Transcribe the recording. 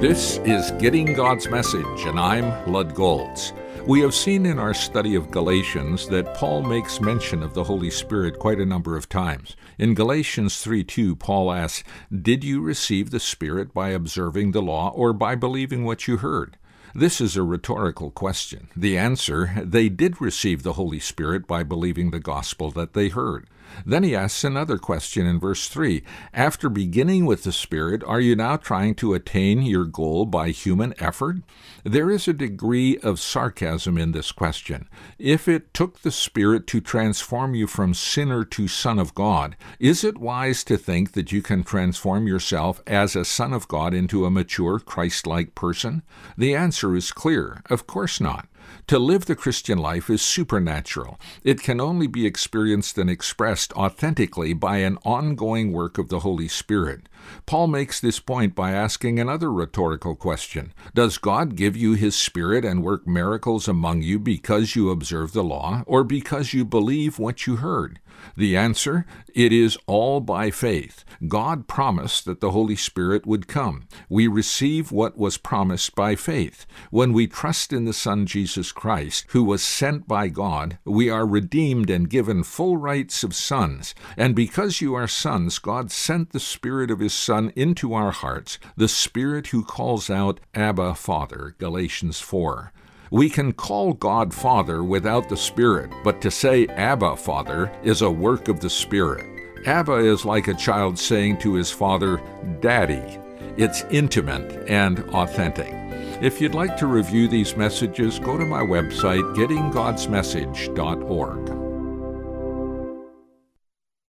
This is Getting God's Message, and I'm Lud Golz. We have seen in our study of Galatians that Paul makes mention of the Holy Spirit quite a number of times. In Galatians 3 2, Paul asks, Did you receive the Spirit by observing the law or by believing what you heard? This is a rhetorical question. The answer, they did receive the Holy Spirit by believing the gospel that they heard. Then he asks another question in verse 3 After beginning with the Spirit, are you now trying to attain your goal by human effort? There is a degree of sarcasm in this question. If it took the Spirit to transform you from sinner to Son of God, is it wise to think that you can transform yourself as a Son of God into a mature, Christ like person? The answer is clear of course not. To live the Christian life is supernatural. It can only be experienced and expressed authentically by an ongoing work of the Holy Spirit. Paul makes this point by asking another rhetorical question Does God give you His Spirit and work miracles among you because you observe the law, or because you believe what you heard? The answer it is all by faith. God promised that the Holy Spirit would come. We receive what was promised by faith. When we trust in the Son Jesus Christ, who was sent by God, we are redeemed and given full rights of sons. And because you are sons, God sent the Spirit of His Son into our hearts, the Spirit who calls out, Abba, Father. Galatians 4. We can call God Father without the Spirit, but to say Abba Father is a work of the Spirit. Abba is like a child saying to his father, Daddy. It's intimate and authentic. If you'd like to review these messages, go to my website, gettinggodsmessage.org.